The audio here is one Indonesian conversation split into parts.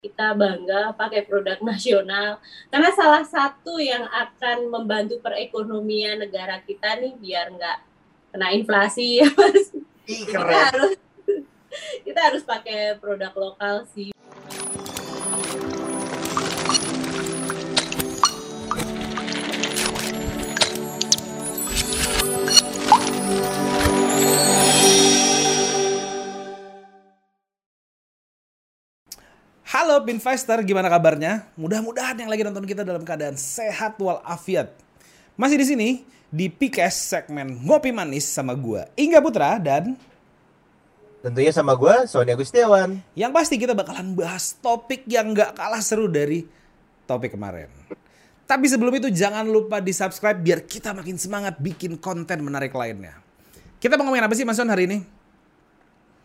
kita bangga pakai produk nasional. Karena salah satu yang akan membantu perekonomian negara kita nih biar nggak kena inflasi ya mas. Kita harus kita harus pakai produk lokal sih Halo Pinvestor, gimana kabarnya? Mudah-mudahan yang lagi nonton kita dalam keadaan sehat walafiat. Masih di sini di PKS segmen Ngopi Manis sama gua Ingga Putra dan Tentunya sama gue, Sony Agustiawan. yang pasti kita bakalan bahas topik yang nggak kalah seru dari topik kemarin. Tapi sebelum itu jangan lupa di subscribe biar kita makin semangat bikin konten menarik lainnya. Kita mau ngomongin apa sih Mas Son hari ini?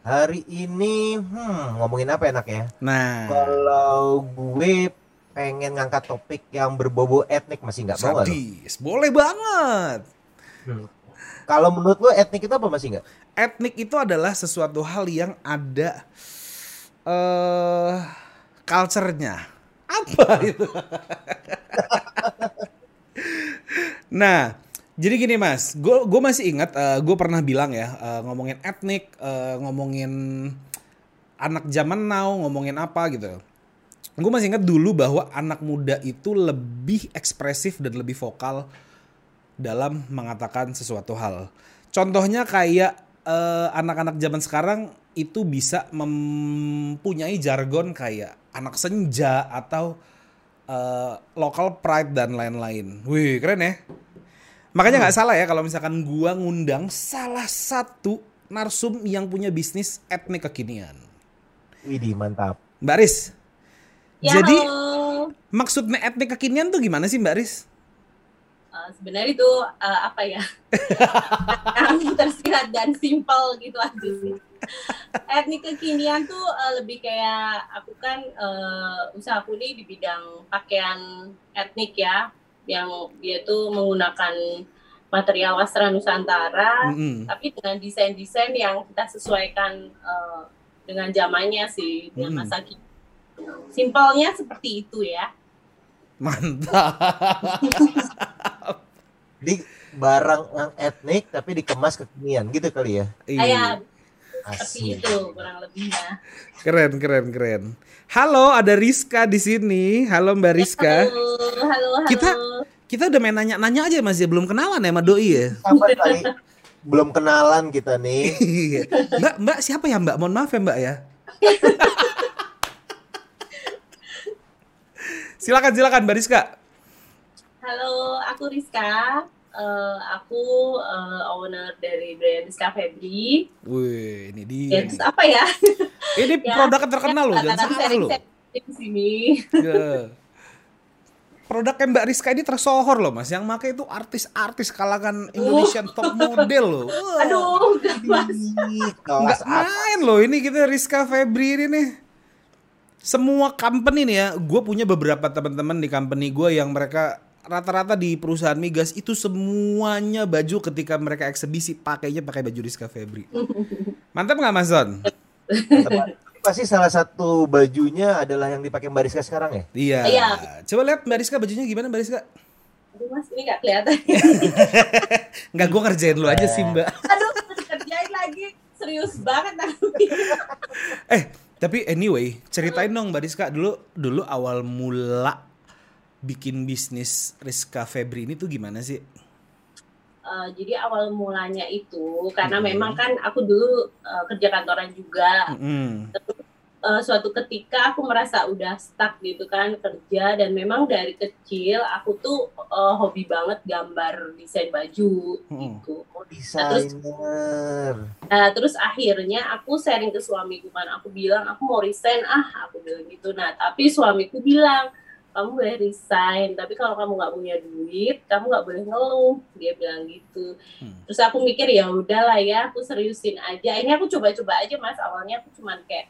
Hari ini, hmm, ngomongin apa enaknya? Nah, Kalau gue pengen ngangkat topik yang berbau etnik masih nggak mau lo? sadis, boleh banget. Hmm. Kalau menurut lo etnik itu apa masih nggak? etnik itu adalah sesuatu hal yang ada eh culture-nya. Apa itu? nah, jadi gini Mas, gue masih ingat gue pernah bilang ya eh, ngomongin etnik, eh, ngomongin anak zaman now, ngomongin apa gitu. Gue masih ingat dulu bahwa anak muda itu lebih ekspresif dan lebih vokal dalam mengatakan sesuatu hal. Contohnya kayak eh, anak-anak zaman sekarang itu bisa mempunyai jargon kayak anak senja atau eh, local pride dan lain-lain. Wih, keren ya. Makanya nggak salah ya kalau misalkan gua ngundang salah satu narsum yang punya bisnis etnik kekinian. Widih mantap. Mbak Riz, ya Jadi- halo. maksudnya etnik kekinian tuh gimana sih Mbak Riz? Uh, sebenarnya itu uh, apa ya yang tersirat dan simpel gitu aja sih etnik kekinian tuh uh, lebih kayak aku kan uh, usahaku nih di bidang pakaian etnik ya yang dia tuh menggunakan material wastra nusantara Mm-mm. tapi dengan desain-desain yang kita sesuaikan uh, dengan zamannya sih dengan Mm. masa kini simpelnya seperti itu ya Mantap. Di barang yang etnik tapi dikemas kekinian gitu kali ya. Kayak seperti Asik. itu kurang lebihnya Keren, keren, keren. Halo, ada Rizka di sini. Halo Mbak Rizka. Halo, halo, halo. Kita- Kita udah main nanya-nanya aja Mas ya, belum kenalan ya sama Doi ya. Apa kali? Belum kenalan kita nih. Iya. mbak, Mbak siapa ya Mbak? Mohon maaf ya Mbak ya. silakan, silakan Mbak Rizka. Halo, aku Rizka. Eh, aku eh, owner dari brand Rizka Febri. Wih, ini Ya, dia. terus apa ya? Ini Ya, produk terkenal loh, jangan salah loh. di sini. Ya. Produknya Mbak Rizka ini tersohor loh Mas. Yang make itu artis-artis kalangan Indonesian top model loh. Wah. Aduh, gak mas. Nggak main loh ini kita Rizka Febri ini nih. Semua company nih ya, gue punya beberapa teman-teman di company gue yang mereka rata-rata di perusahaan migas itu semuanya baju ketika mereka eksebisi pakainya pakai baju Rizka Febri. Mantap nggak Mas? Tapi Pasti salah satu bajunya adalah yang dipakai Mbak Rizka sekarang ya? Iya. Iya. Coba lihat Mbak Rizka bajunya gimana Mbak Rizka? Aduh mas, ini gak kelihatan. Nggak, gue ngerjain lu aja sih Mbak. Aduh, kerjain lagi. Serius banget aku. Eh, tapi anyway, ceritain dong Mbak Rizka dulu dulu awal mula bikin bisnis Rizka Febri ini tuh gimana sih? Eh, jadi awal mulanya itu karena Hmm. memang kan aku dulu eh, kerja kantoran juga. Mm-mm. eh, suatu ketika aku merasa udah stuck gitu kan kerja dan memang dari kecil aku tuh eh, hobi banget gambar desain baju Mm-mm. gitu. Oh desainer. Nah, terus akhirnya aku sharing ke suamiku kan aku bilang aku mau resign ah aku bilang gitu. Nah tapi suamiku bilang kamu boleh resign tapi kalau kamu nggak punya duit kamu nggak boleh ngeluh dia bilang gitu. Hmm. Terus aku mikir ya udahlah ya aku seriusin aja. Ini aku coba-coba aja mas awalnya aku cuman kayak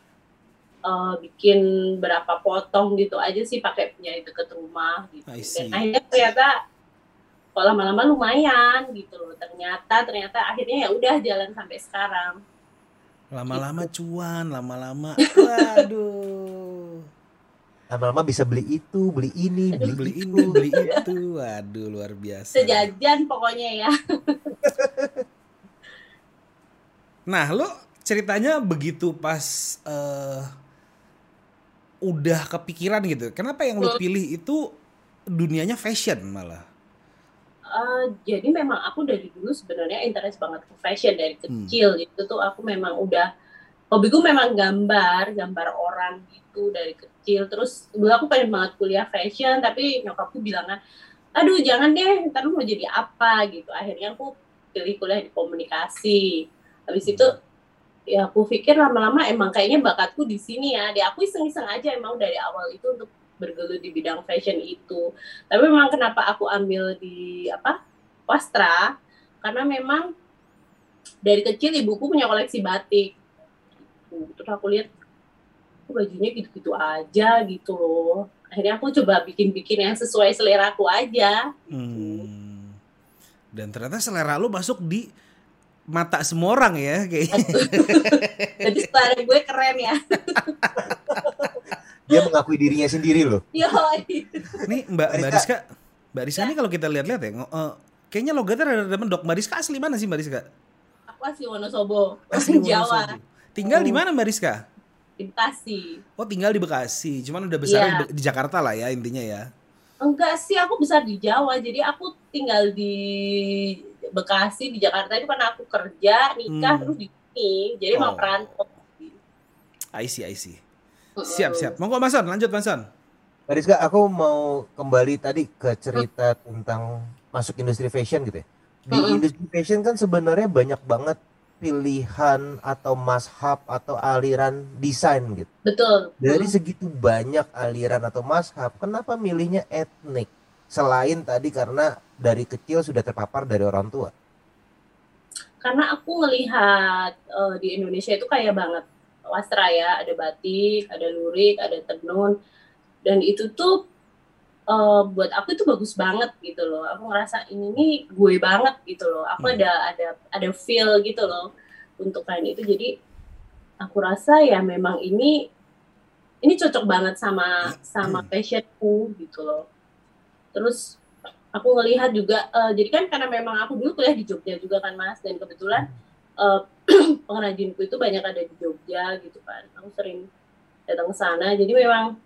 eh, bikin berapa potong gitu aja sih pakai punya deket rumah gitu. Dan akhirnya ternyata kok lama-lama lumayan gitu loh. Ternyata ternyata akhirnya ya udah jalan sampai sekarang. Lama-lama cuan, lama-lama. Waduh. Lama-lama bisa beli itu beli ini beli, beli itu. ini beli itu waduh luar biasa Sejajan pokoknya ya. nah lo ceritanya begitu pas eh, udah kepikiran gitu kenapa yang lo Hmm. pilih itu dunianya fashion malah Eh, jadi memang aku dari dulu sebenarnya interest banget ke fashion dari Hmm. kecil itu tuh aku memang udah hobiku memang gambar gambar orang gitu dari kecil. Terus dulu aku pengen banget kuliah fashion tapi nyokapku bilangnya aduh jangan deh ntar lu mau jadi apa? Gitu. Akhirnya aku pilih kuliah di komunikasi. Habis itu ya aku pikir lama-lama emang kayaknya bakatku di sini ya. Di aku iseng-iseng aja emang dari awal itu untuk bergelut di bidang fashion itu. Tapi memang kenapa aku ambil di apa wastra? Karena memang dari kecil ibuku punya koleksi batik Gitu. terus aku lihat "Kok bajunya gitu-gitu aja gitu loh. Akhirnya aku coba bikin-bikin yang sesuai selera aku aja. Hmm. dan ternyata selera lo masuk di mata semua orang ya kayak jadi selera gue keren ya. Dia mengakui dirinya sendiri loh. Yo nih mbak mbak Rizka. Mbak Rizka ini kalau kita lihat-lihat ya eh, kayaknya logatnya ada mendok. Mbak Rizka asli mana sih mbak Rizka? Aku asli Wonosobo asli Jawa. Wonosobo. Tinggal di Oh. mana mbak Rizka? Di Bekasi. Oh tinggal di Bekasi. Cuman udah besar Iya. di, Jakarta lah ya intinya ya. Enggak sih aku besar di Jawa. Jadi aku tinggal di Bekasi di Jakarta itu karena aku kerja nikah Hmm. terus di sini. Jadi Oh. mau perantau I see I see. Siap siap. Monggo Mas Son lanjut Mas Son. Mbak Rizka, aku mau kembali tadi ke cerita tentang masuk industri fashion gitu ya. Di industri fashion kan sebenarnya banyak banget pilihan atau mashab atau aliran desain gitu. betul Dari segitu banyak aliran atau mashab, kenapa milihnya etnik? Selain tadi karena dari kecil sudah terpapar dari orang tua. karena aku ngelihat eh, di Indonesia itu kaya banget wastra ya ada batik ada lurik ada tenun dan itu tuh eh, buat aku itu bagus banget gitu loh. Aku ngerasa ini nih gue banget gitu loh. Aku Hmm. ada ada ada feel gitu loh untuk kain itu. Jadi aku rasa ya memang ini ini cocok banget sama sama fashionku gitu loh. Terus aku ngelihat juga eh, jadi kan karena memang aku dulu kuliah di Jogja juga kan mas. Dan kebetulan eh, pengrajinku itu banyak ada di Jogja gitu kan. Aku sering datang ke sana. Jadi memang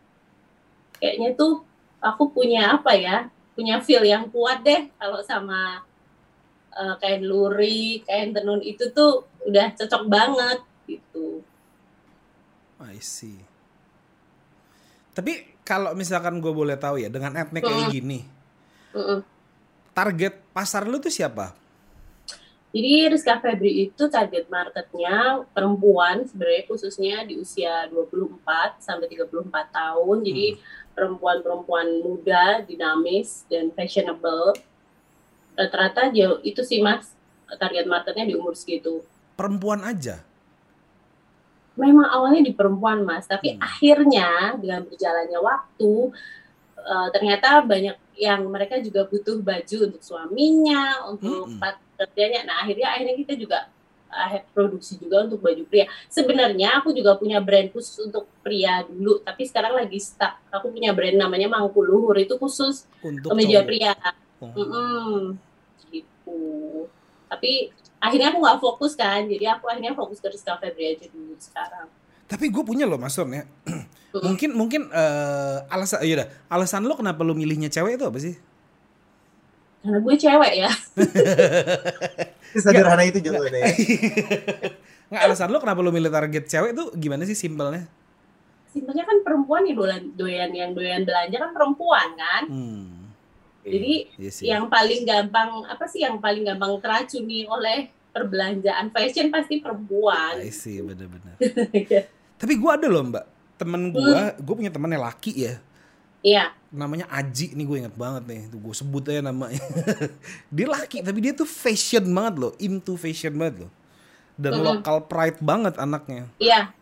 kayaknya tuh aku punya apa ya punya feel yang kuat deh kalau sama eh, kain lurik kain tenun itu tuh udah cocok banget gitu I see tapi kalau misalkan gue boleh tahu ya dengan etnik kayak Hmm. gini Mm-mm. target pasar lu tuh siapa Jadi Rizka Febri itu target marketnya perempuan sebenarnya khususnya di usia 24 sampai 34 tahun. Jadi perempuan-perempuan muda, dinamis dan fashionable. Rata-rata jauh itu sih Mas target marketnya di umur segitu. perempuan aja Memang awalnya di perempuan Mas, tapi Hmm. akhirnya dengan berjalannya waktu eh, ternyata banyak yang mereka juga butuh baju untuk suaminya, untuk part kerjanya. Nah akhirnya akhirnya kita juga eh, produksi juga untuk baju pria. Sebenarnya aku juga punya brand khusus untuk pria dulu, tapi sekarang lagi stuck. Aku punya brand namanya Mangku Luhur itu khusus untuk kemeja cowok. pria. Oh. Mm-mm. gitu. Tapi akhirnya aku nggak fokus kan, jadi aku akhirnya fokus ke Rizka Febri aja dulu sekarang. Tapi gue punya loh Mas ya. Mungkin mungkin eh, alasan yaudah alasan lo kenapa lo milihnya cewek itu apa sih? Karena gue cewek ya. Sederhana itu jawabannya. ya. Nggak alasan lo kenapa lo milih target cewek itu gimana sih simpelnya? Simpelnya kan perempuan ya doyan, doyan yang doyan belanja kan perempuan kan. Hmm. Jadi Iya sih. yang paling gampang apa sih yang paling gampang teracuni oleh perbelanjaan fashion pasti perempuan. I see bener-bener. Tapi gue ada loh mbak temen gue, gue punya temen yang laki ya. Iya. Namanya Aji nih gue inget banget nih. Tuh gue sebut aja namanya. Dia laki tapi dia tuh fashion banget loh. Into fashion banget loh. Dan Mm-mm. lokal pride banget anaknya. Iya.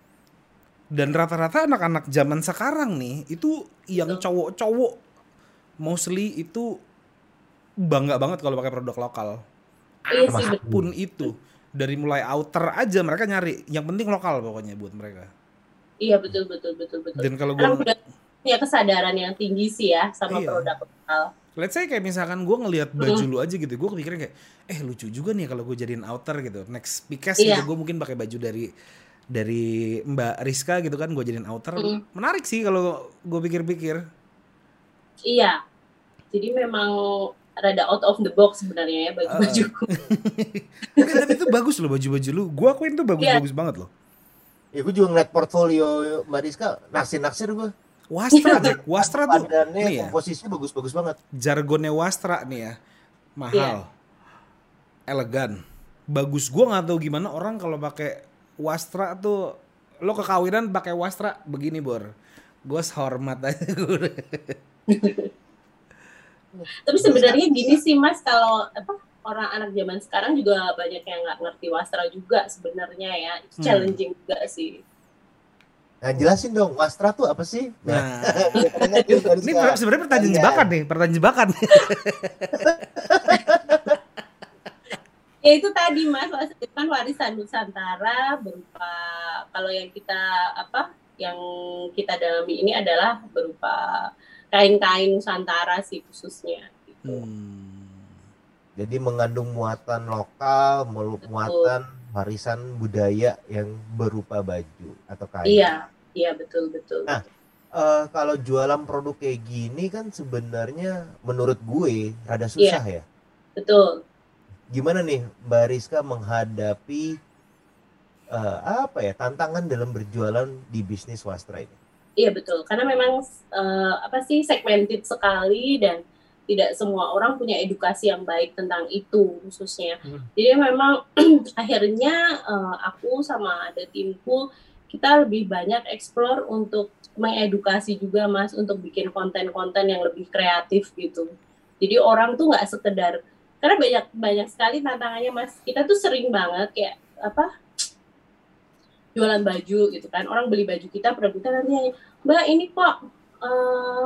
dan rata-rata anak-anak zaman sekarang nih itu yang cowok-cowok mostly itu bangga banget kalau pakai produk lokal. Iya sih, apa pun itu. Dari mulai outer aja mereka nyari. Yang penting lokal pokoknya buat mereka. Iya betul betul betul betul. dan kalau gue Punya kesadaran yang tinggi sih ya sama Iya. produk lokal. Let's say kayak misalkan gue ngelihat baju lu aja gitu, gue kepikiran kayak, eh lucu juga nih kalau gue jadiin outer gitu. Next Pikes Iya. gitu, gue mungkin pakai baju dari dari Mbak Rizka gitu kan, gue jadiin outer. Mm. Menarik sih kalau gue pikir-pikir. Iya. Jadi memang rada out of the box sebenarnya ya baju-baju. Oke, tapi itu bagus loh baju-baju lu. Gue akuin tuh bagus-bagus banget loh. Ya gue juga ngeliat portfolio Mbak Rizka, naksir-naksir gue. Wastra, Jack. Wastra tuh Padannya, nih ya, komposisinya bagus-bagus banget. jargonnya Wastra nih ya. Mahal. Iya. Elegan. Bagus. Gue nggak tahu gimana orang kalau pakai Wastra tuh lo kekawinan pakai Wastra begini, Bor. Gue hormat aja gue. Tapi sebenarnya gini sih Mas, kalau apa orang anak zaman sekarang juga banyak yang nggak ngerti wastra juga sebenarnya ya. Itu Hmm. challenging juga sih. Nah jelasin dong, Wastra tuh apa sih? Nah, Mbak ini sebenarnya pertanyaan jebakan nih, pertanyaan jebakan. Ya itu tadi Mas, itu kan warisan Nusantara berupa kalau yang kita apa yang kita dalami ini adalah berupa kain-kain Nusantara sih khususnya gitu. Hmm. Jadi mengandung muatan lokal, muatan warisan budaya yang berupa baju atau kain. Iya, iya betul betul. Nah, Eh, kalau jualan produk kayak gini kan sebenarnya menurut gue rada susah ya. Betul. Gimana nih Mbak Rizka menghadapi eh, apa ya tantangan dalam berjualan di bisnis wastra ini? Iya betul, karena memang eh, apa sih segmented sekali dan tidak semua orang punya edukasi yang baik tentang itu khususnya. Hmm. Jadi memang akhirnya eh, aku sama ada timku kita lebih banyak explore untuk mengedukasi juga mas untuk bikin konten-konten yang lebih kreatif gitu. Jadi orang tuh nggak sekedar karena banyak banyak sekali tantangannya mas. Kita tuh sering banget kayak apa jualan baju gitu kan orang beli baju kita perebutan nanti mbak ini kok eh,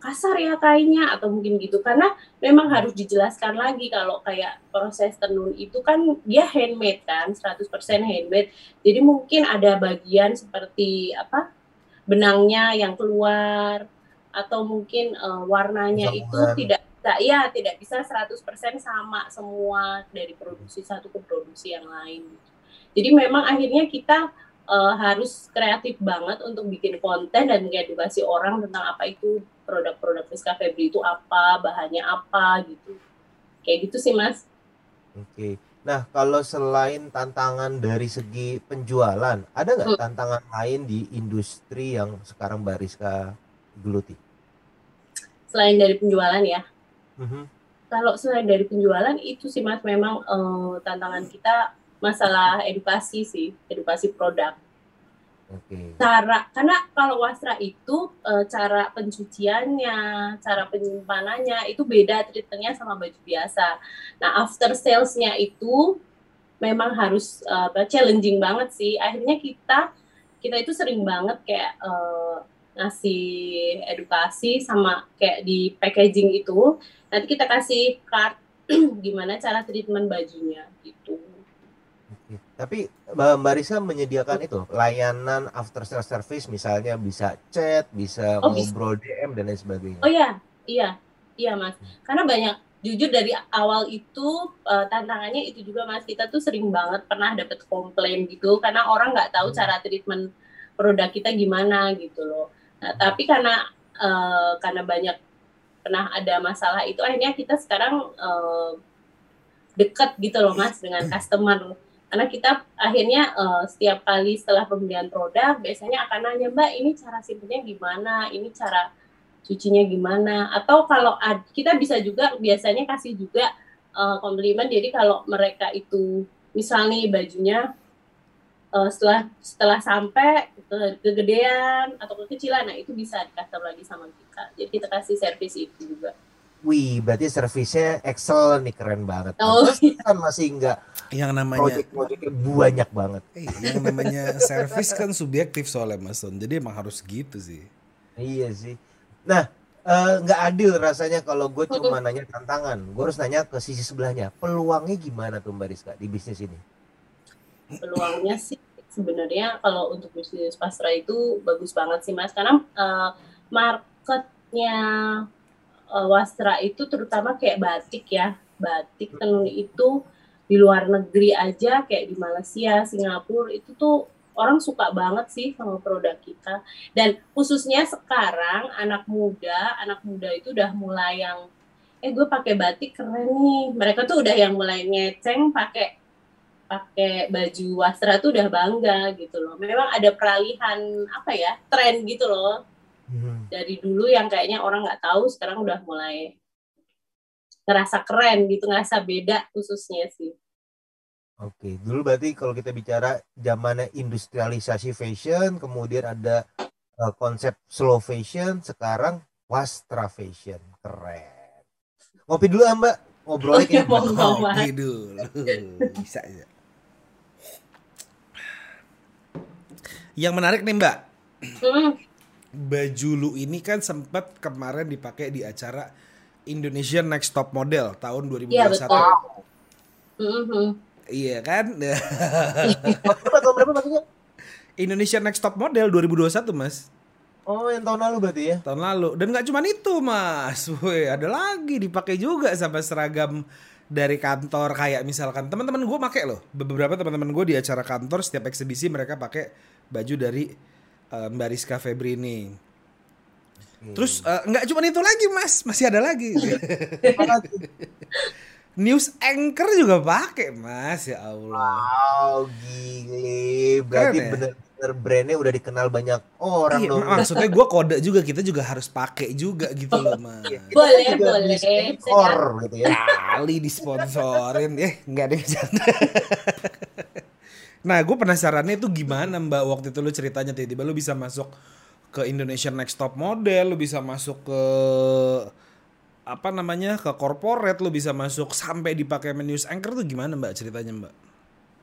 kasar ya kainnya atau mungkin gitu. Karena memang harus dijelaskan lagi kalau kayak proses tenun itu kan dia handmade kan 100% handmade. Jadi mungkin ada bagian seperti apa benangnya yang keluar atau mungkin eh, warnanya itu Potongan. tidak bisa ya tidak bisa 100% sama semua dari produksi satu ke produksi yang lain. Jadi memang akhirnya kita eh, harus kreatif banget untuk bikin konten dan mengedukasi orang tentang apa itu produk-produk Friska Febri itu apa, bahannya apa gitu. Kayak gitu sih Mas. Oke. Nah, kalau selain tantangan dari segi penjualan, ada nggak Hmm. tantangan lain di industri yang sekarang Mbak Rizka geluti? Selain dari penjualan ya. Mhm. Kalau selain dari penjualan itu sih Mas memang eh, tantangan kita masalah edukasi sih, edukasi produk. Oke. cara karena kalau wastra itu eh, cara pencuciannya, cara penyimpanannya itu beda treatmentnya sama baju biasa. Nah after salesnya itu memang harus apa, challenging banget sih. Akhirnya kita kita itu sering banget kayak eh, ngasih edukasi sama kayak di packaging itu nanti kita kasih card gimana cara treatment bajunya gitu. Oke. Tapi Mbak Rizka menyediakan itu layanan after sales service misalnya bisa chat, bisa Oh, bisa. ngobrol DM dan lain sebagainya. Oh iya, iya, iya mas. Karena banyak, jujur dari awal itu eh, tantangannya itu juga mas. Kita tuh sering banget pernah dapet komplain gitu, karena orang nggak tahu Hmm. cara treatment produk kita gimana gitu loh. Nah, tapi karena eh, karena banyak pernah ada masalah itu, akhirnya kita sekarang eh, deket gitu loh mas dengan customer. Karena kita akhirnya eh, setiap kali setelah pembelian produk, biasanya akan nanya mbak ini cara simpennya gimana, ini cara cucinya gimana? Atau kalau ad- kita bisa juga biasanya kasih juga uh, komplimen. Jadi kalau mereka itu misal nih bajunya uh, setelah setelah sampai ke kegedean atau kekecilan nah itu bisa di custom lagi sama kita. Jadi kita kasih servis itu juga. Wih, berarti servisnya excellent nih keren banget. Oh. Terus kan masih nggak Yang namanya project-projectnya banyak banget. eh, yang namanya servis kan subjektif soalnya Mas Ton. Jadi emang harus gitu sih. Iya sih. Nah, eh, nggak adil rasanya kalau gue cuma nanya tantangan. Gue harus nanya ke sisi sebelahnya. Peluangnya gimana tuh Mbak Rizka di bisnis ini? peluangnya sih sebenarnya kalau untuk bisnis pastra itu bagus banget sih mas karena uh, marketnya uh, wastra itu terutama kayak batik ya batik tenun itu di luar negeri aja kayak di Malaysia Singapura itu tuh orang suka banget sih sama produk kita. Dan khususnya sekarang anak muda anak muda itu udah mulai yang eh gue pakai batik keren nih. Mereka tuh udah yang mulai ngeceng pakai pakai baju wasra tuh udah bangga gitu loh. Memang ada peralihan apa ya tren gitu loh. Hmm. dari dulu yang kayaknya orang nggak tahu sekarang udah mulai ngerasa keren gitu ngerasa beda khususnya sih. Oke, dulu berarti kalau kita bicara zamannya industrialisasi fashion, kemudian ada uh, konsep slow fashion, sekarang wastra fashion, keren. Ngopi dulu ah, Mbak, ngobrolnya kita mau ngopi dulu, bisa ya. Yang menarik nih Mbak, hmm. baju lu ini kan sempat kemarin dipakai di acara Indonesian Next Top Model tahun 2021. Iya betul. Mm -hmm Iya kan? berapa tahun berapa maksudnya? Indonesia Next Top Model 2021 mas. Oh yang tahun lalu berarti ya? Tahun lalu dan nggak cuma itu mas, Woi ada lagi dipakai juga sampai seragam dari kantor kayak misalkan teman-teman gue pakai loh beberapa teman-teman gue di acara kantor setiap eksibisi mereka pakai baju dari uh, Mbak Rizka Febri ini. Hmm. Terus uh, nggak cuma itu lagi mas, masih ada lagi. News anchor juga pakai mas ya Allah. Wow gile, berarti ya? bener-bener brandnya udah dikenal banyak orang iya, dong. Maksudnya gue kode juga kita juga harus pakai juga gitu loh mas. boleh boleh. Kor gitu ya. Kali disponsorin ya nggak deh. nah gue penasarannya itu gimana mbak waktu itu lu ceritanya tiba-tiba lu bisa masuk ke Indonesian Next Top Model, lu bisa masuk ke apa namanya ke corporate lo bisa masuk sampai dipakai news anchor tuh gimana mbak ceritanya mbak?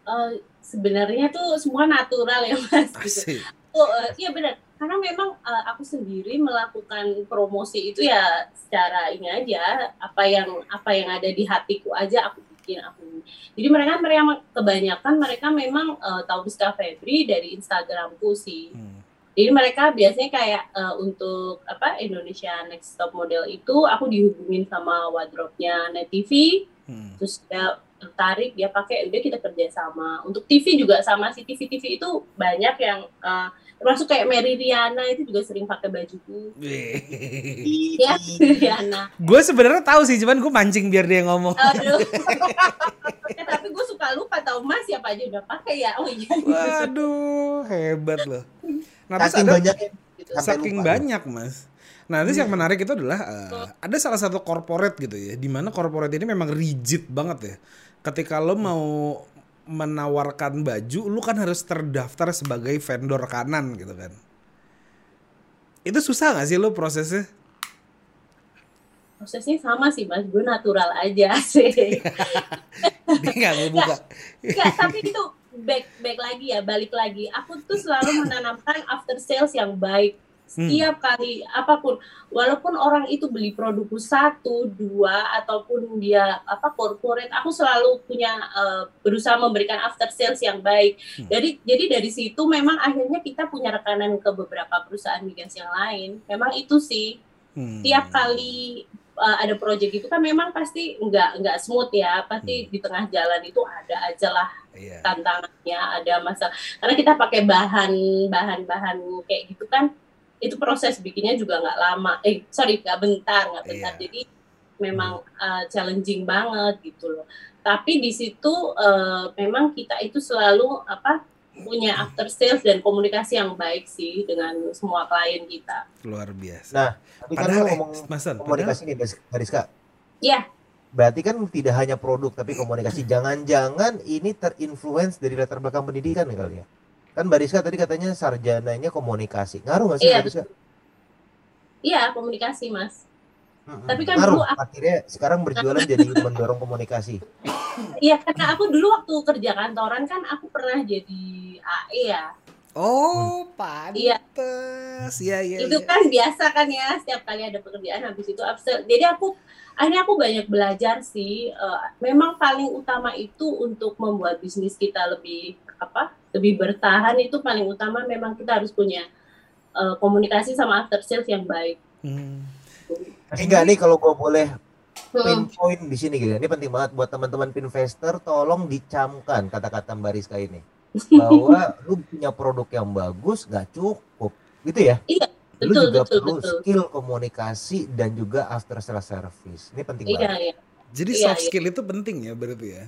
Uh, sebenarnya tuh semua natural ya mas. Gitu. Oh uh, iya benar karena memang uh, aku sendiri melakukan promosi itu ya secara ini aja apa yang apa yang ada di hatiku aja aku bikin aku jadi mereka mereka kebanyakan mereka memang uh, tahu Rizka Febri dari Instagramku sih hmm. Jadi mereka biasanya kayak uh, untuk apa Indonesia Next Top Model itu aku dihubungin sama wardrobe-nya Net TV, hmm. terus dia tertarik dia pakai udah kita kerja sama. Untuk TV juga sama si TV TV itu banyak yang uh, termasuk kayak Mary Riana itu juga sering pakai bajuku. Iya, Riana. Gue sebenarnya tahu sih, cuman gue mancing biar dia ngomong. Aduh. ya, tapi gue suka lupa tahu Mas siapa aja udah pakai ya. Oh iya. Waduh, hebat loh. Nah, saking ada, banyak gitu. saking lupa, banyak mas. Nah, terus yang iya. menarik itu adalah uh, ada salah satu corporate gitu ya, di mana corporate ini memang rigid banget ya. Ketika lo mau menawarkan baju, lu kan harus terdaftar sebagai vendor kanan gitu kan. Itu susah gak sih lo prosesnya? prosesnya sama sih mas gue natural aja sih dia nggak mau buka nggak tapi itu back back lagi ya balik lagi aku tuh selalu menanamkan after sales yang baik setiap hmm. kali apa pun walaupun orang itu beli produkku satu dua ataupun dia apa corporate aku selalu punya uh, berusaha memberikan after sales yang baik hmm. jadi jadi dari situ memang akhirnya kita punya rekanan ke beberapa perusahaan migas yang lain memang itu sih hmm. tiap kali uh, ada project itu kan memang pasti nggak nggak smooth ya pasti hmm. di tengah jalan itu ada aja lah yeah. tantangannya ada masa karena kita pakai bahan bahan bahan kayak gitu kan itu proses bikinnya juga nggak lama eh sorry nggak bentar nggak bentar yeah. jadi memang uh, challenging banget gitu loh tapi di situ uh, memang kita itu selalu apa punya after sales dan komunikasi yang baik sih dengan semua klien kita. Luar biasa. Nah, tapi kan lu ngomong Masan, komunikasi nih Rizka. Iya. Berarti kan tidak hanya produk tapi komunikasi. Jangan-jangan ini terinfluence dari latar belakang pendidikan ya kali ya. Kan Bariska tadi katanya sarjananya komunikasi. Ngaruh nggak sih iya. Bariska? Iya, komunikasi, Mas. Hmm, Tapi kan Ngaruh. dulu aku, akhirnya sekarang berjualan jadi mendorong komunikasi. Iya, karena aku dulu waktu kerja kantoran kan aku pernah jadi AE ya. Oh, pantes. Iya. Iya, iya. Itu ya. kan biasa kan ya, setiap kali ada pekerjaan habis itu absen. Jadi aku akhirnya aku banyak belajar sih. Uh, memang paling utama itu untuk membuat bisnis kita lebih apa? Lebih bertahan itu paling utama memang kita harus punya uh, komunikasi sama after sales yang baik. Hmm. Enggak nih kalau gue boleh pinpoint di sini gitu. ya. Ini penting banget buat teman-teman pinvestor tolong dicamkan kata-kata Mbak Rizka ini. Bahwa lu punya produk yang bagus gak cukup. Gitu ya? Iya, Lu betul, juga betul, perlu betul. skill komunikasi dan juga after sales service. Ini penting Iya, banget. iya. Jadi Iya, soft iya. skill itu penting ya berarti ya.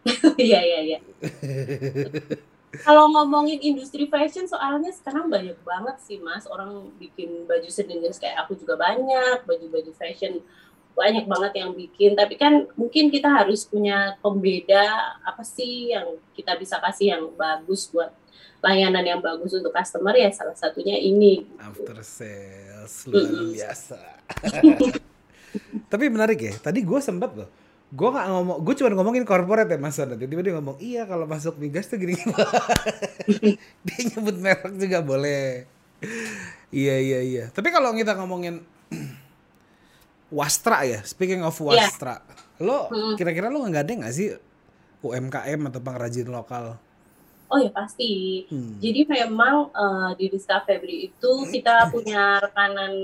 Iya, iya, iya. Kalau ngomongin industri fashion soalnya sekarang banyak banget sih Mas orang bikin baju sendiri kayak aku juga banyak baju-baju fashion banyak banget yang bikin tapi kan mungkin kita harus punya pembeda apa sih yang kita bisa kasih yang bagus buat layanan yang bagus untuk customer ya salah satunya ini. After sales luar biasa. Tapi menarik ya. Tadi gue sempat loh. Gue nggak ngomong, gue cuma ngomongin corporate ya Mas Son. Tiba-tiba dia ngomong, iya kalau masuk migas tuh gini. dia nyebut merek juga boleh. iya iya iya. Tapi kalau kita ngomongin Wastra ya, speaking of Iya. Wastra, lo Mm. kira-kira lo nggak ada nggak sih UMKM atau pengrajin lokal? oh ya pasti Hmm. Jadi memang eh, di Rizka Febri itu kita punya rekanan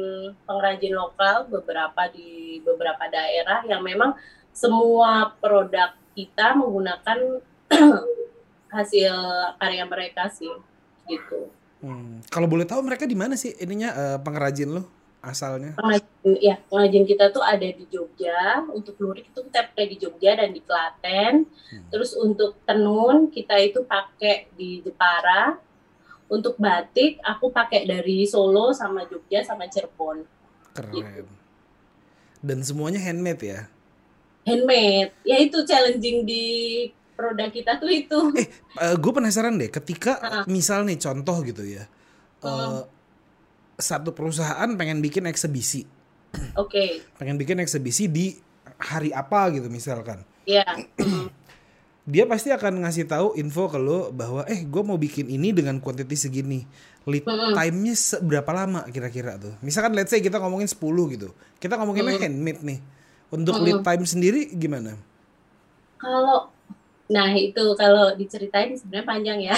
pengrajin lokal beberapa di beberapa daerah yang memang semua produk kita menggunakan hasil karya mereka sih gitu. Hmm. Kalau boleh tahu mereka di mana sih ininya eh, pengrajin lo asalnya? Pengrajin ya pengrajin kita tuh ada di Jogja untuk lurik itu kita pakai di Jogja dan di Klaten. Terus untuk tenun kita itu pakai di Jepara. Untuk batik aku pakai dari Solo sama Jogja sama Cirebon. Keren. Dan semuanya handmade ya? Handmade ya itu challenging di produk kita tuh itu gue penasaran deh, ketika Ha-ha. misal nih contoh gitu ya, eh, Hmm. satu perusahaan pengen bikin eksebisi, oke pengen bikin eksebisi di hari apa gitu misalkan, ya dia pasti akan ngasih tahu info ke lo bahwa eh gue mau bikin ini dengan kuantiti segini, lead Mm-mm. time-nya seberapa lama kira-kira tuh? Misalkan let's say kita ngomongin 10 gitu, kita ngomonginnya Mm. handmade nih, untuk lead time sendiri gimana? kalau nah itu kalau diceritain sebenarnya panjang ya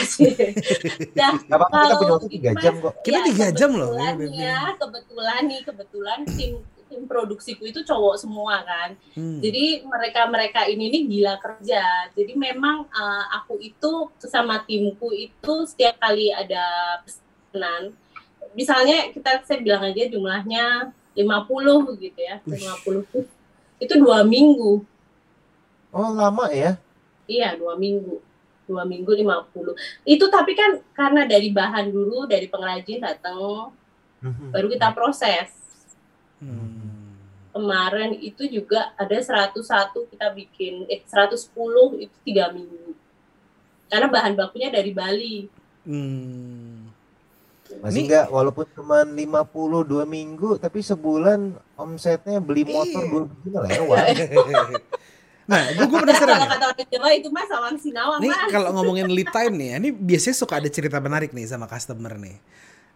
nah Gak apa-apa kita Kalau punya waktu 3 Mas- jam kok. Kita ya, tiga jam loh, kebetulan ya, ya kebetulan nih kebetulan tim tim produksiku itu cowok semua kan Hmm. Jadi mereka-mereka ini nih gila kerja. Jadi memang uh, aku itu sama timku itu setiap kali ada pesanan, misalnya kita saya bilang aja jumlahnya 50 gitu ya, Wih. 50 tuh itu dua minggu. Oh lama ya? Iya, dua minggu. Dua minggu 50. Itu tapi kan karena dari bahan dulu, dari pengrajin datang, Mhm. baru kita proses. Hmm. kemarin itu juga ada 101 kita bikin eh 110 itu tiga minggu karena bahan bakunya dari Bali Hmm. Masih enggak walaupun cuma 52 minggu tapi sebulan omsetnya beli motor Iya. dua biji mah lewat. Nah, gue gue Nah, penasaran kalau kata orang Jawa itu mas sawang sinawang Nih kalau ngomongin lead time nih, ini biasanya suka ada cerita menarik nih sama customer nih.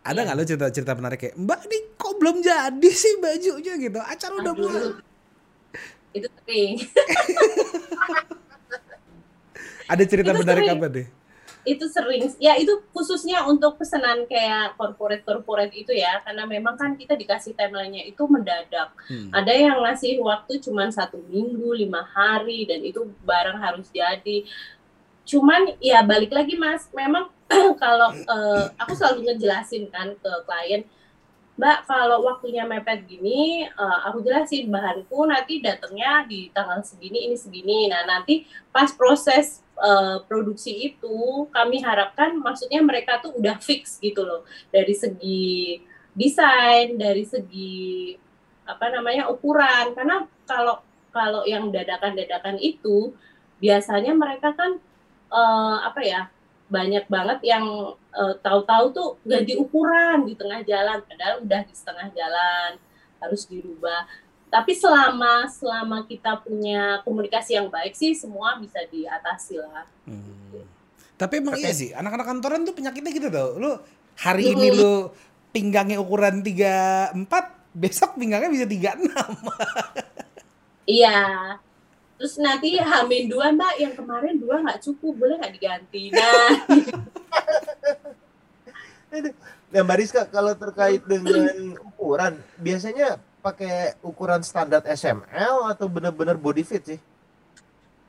Ada Iya. nggak lo cerita-cerita menarik kayak Mbak ini kok belum jadi sih bajunya gitu? Acara udah mulai. itu sering Ada cerita Itu menarik sering. apa deh? Itu sering ya itu khususnya untuk pesanan kayak corporate corporate itu ya karena memang kan kita dikasih timelinenya itu mendadak. Hmm. ada yang ngasih waktu cuman satu minggu lima hari dan itu barang harus jadi. Cuman ya balik lagi mas memang kalau eh, aku selalu ngejelasin kan ke klien mbak kalau waktunya mepet gini eh, aku jelasin bahanku nanti datangnya di tanggal segini ini segini. Nah nanti pas proses eh, produksi itu kami harapkan maksudnya mereka tuh udah fix gitu loh. Dari segi desain dari segi apa namanya ukuran. Karena kalau kalau yang dadakan-dadakan itu biasanya mereka kan eh, apa ya banyak banget yang eh, tahu-tahu tuh ganti ukuran di tengah jalan. Padahal udah di setengah jalan harus dirubah tapi selama selama kita punya komunikasi yang baik sih semua bisa diatasi lah Hmm. Tapi emang iya sih, anak-anak kantoran tuh penyakitnya gitu tau. Lu hari ini lu pinggangnya ukuran 34, besok pinggangnya bisa 36. Iya. Terus nanti hamin dua mbak, yang kemarin dua nggak cukup, boleh nggak diganti? Nah, Nah, Mbak Rizka, kalau terkait dengan ukuran, biasanya pakai ukuran standar SML atau benar-benar body fit sih?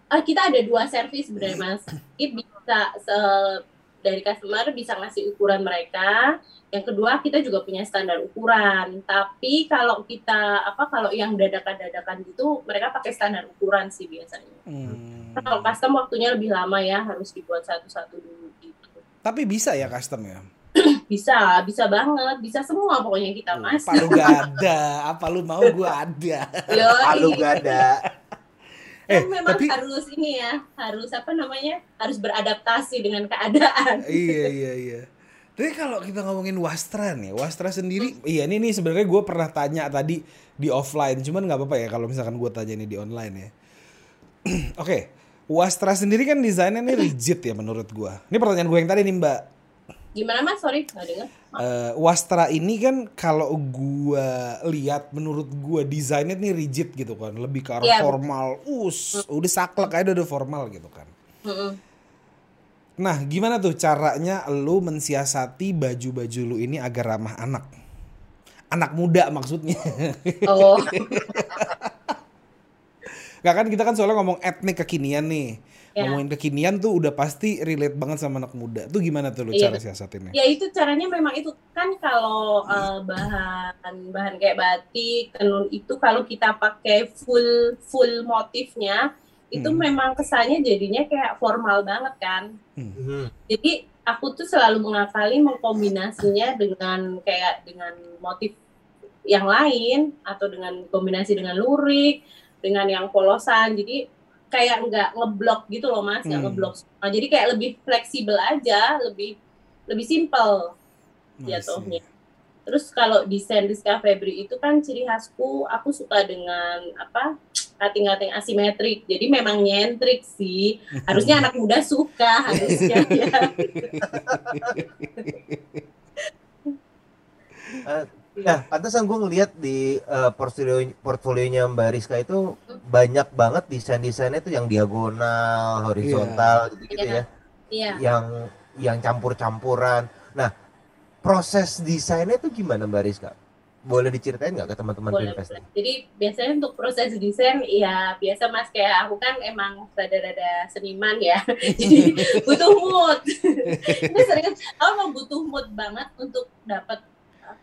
Ah, kita ada dua servis sebenarnya mas. Ini bisa se- dari customer bisa ngasih ukuran mereka. Yang kedua kita juga punya standar ukuran. Tapi kalau kita apa kalau yang dadakan-dadakan gitu mereka pakai standar ukuran sih biasanya. Hmm. Kalau custom waktunya lebih lama ya harus dibuat satu-satu dulu gitu. Tapi bisa ya custom ya? Bisa, bisa banget, bisa semua pokoknya kita mas. Apa lu gak ada? Apa lu mau gua ada? Yoi. Palu gak ada. Eh, Kan memang tapi harus ini ya, harus apa namanya, harus beradaptasi dengan keadaan. iya iya iya. Tapi kalau kita ngomongin Wastra nih, Wastra sendiri, iya ini nih sebenarnya gue pernah tanya tadi di offline, cuman nggak apa-apa ya kalau misalkan gue tanya ini di online ya. Oke, Wastra sendiri kan desainnya nih rigid ya menurut gue. Ini pertanyaan gue yang tadi nih Mbak. Gimana mas? Sorry, nggak dengar. Eh, Wastra ini kan kalau gue lihat menurut gue desainnya nih rigid gitu kan, lebih ke arah betul. formal. Us, udah saklek aja udah formal gitu kan. Mm-mm. Nah, gimana tuh caranya lu mensiasati baju-baju lu ini agar ramah anak? Anak muda maksudnya. Oh, Gak kan kita kan soalnya ngomong etnik kekinian nih. Ya. Ngomongin kekinian tuh udah pasti relate banget sama anak muda. Tuh gimana tuh lu Iya, cara siasatinnya? ya itu caranya memang itu kan kalau eh, bahan bahan kayak batik, tenun itu kalau kita pakai full full motifnya itu Hmm. memang kesannya jadinya kayak formal banget kan. Mhm. Jadi aku tuh selalu mengakali mengkombinasinya dengan kayak dengan motif yang lain atau dengan kombinasi dengan lurik, dengan yang polosan. Jadi kayak nggak ngeblok gitu loh mas, nggak Hmm. ngeblok. semua. jadi kayak lebih fleksibel aja, lebih lebih simple jatuhnya. Terus kalau desain Rizka Febri itu kan ciri khasku, aku suka dengan apa kating-kating asimetrik. Jadi memang nyentrik sih. Harusnya anak muda suka harusnya ya. Nah, pantesan gue ngeliat di eh, portfolio portfolionya Mbak Rizka itu banyak banget desain-desainnya tuh yang diagonal, horizontal gitu-gitu Iya. ya. Iya. Yang yang campur-campuran. Nah, proses desainnya tuh gimana Mbak Rizka? Boleh diceritain nggak ke teman-teman boleh. Jadi biasanya untuk proses desain ya biasa mas kayak aku kan emang rada-rada seniman ya. Jadi butuh mood. Itu serius. Aku emang butuh mood banget untuk dapat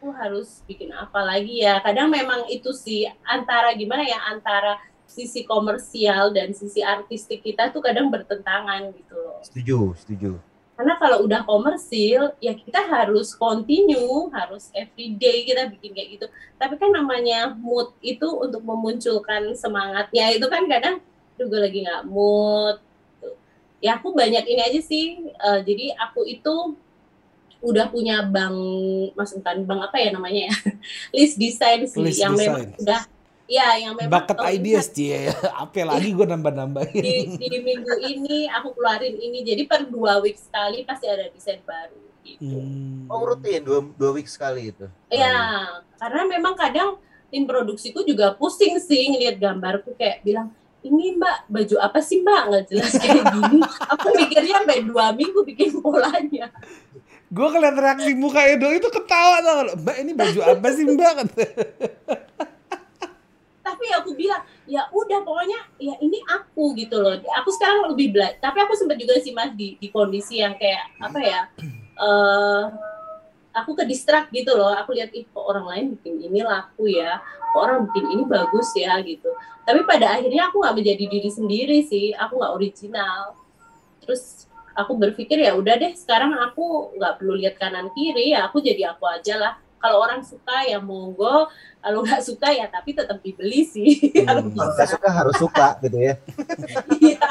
aku harus bikin apa lagi ya. Kadang memang itu sih antara gimana ya antara sisi komersial dan sisi artistik kita tuh kadang bertentangan gitu loh. Setuju, setuju. Karena kalau udah komersil, ya kita harus continue, harus everyday kita bikin kayak gitu. Tapi kan namanya mood itu untuk memunculkan semangatnya itu kan kadang juga lagi nggak mood. Ya aku banyak ini aja sih. eh, jadi aku itu udah punya bank, mas bukan bank apa ya namanya ya, list desain sih List yang memang design. udah, ya yang memang Bucket oh, ideas cie. Apa lagi gue nambah-nambahin. di, di minggu ini aku keluarin ini jadi per dua week sekali pasti ada desain baru gitu. Hmm. Oh rutin dua, dua week sekali itu. Ya, karena memang kadang tim produksiku juga pusing sih ngeliat gambarku kayak bilang ini mbak baju apa sih mbak nggak jelas kayak gini. Aku mikirnya sampai dua minggu bikin polanya. Gue ngeliat reaksi muka Edo itu ketawa tau? Mbak ini baju apa sih mbak? Tapi aku bilang ya udah pokoknya ya ini aku gitu loh. Aku sekarang lebih belajar. Tapi aku sempat juga sih mas di, di kondisi yang kayak apa ya? eh aku ke distract gitu loh. Aku lihat ih kok orang lain bikin ini laku ya. Kok orang bikin ini bagus ya gitu. Tapi pada akhirnya aku nggak menjadi diri sendiri sih. Aku nggak original. Terus aku berpikir ya udah deh sekarang aku nggak perlu lihat kanan kiri ya aku jadi aku aja lah. Kalau orang suka ya monggo, kalau nggak suka ya tapi tetap dibeli sih. Kalau Hmm. Kalau nggak suka harus suka gitu ya. Iya,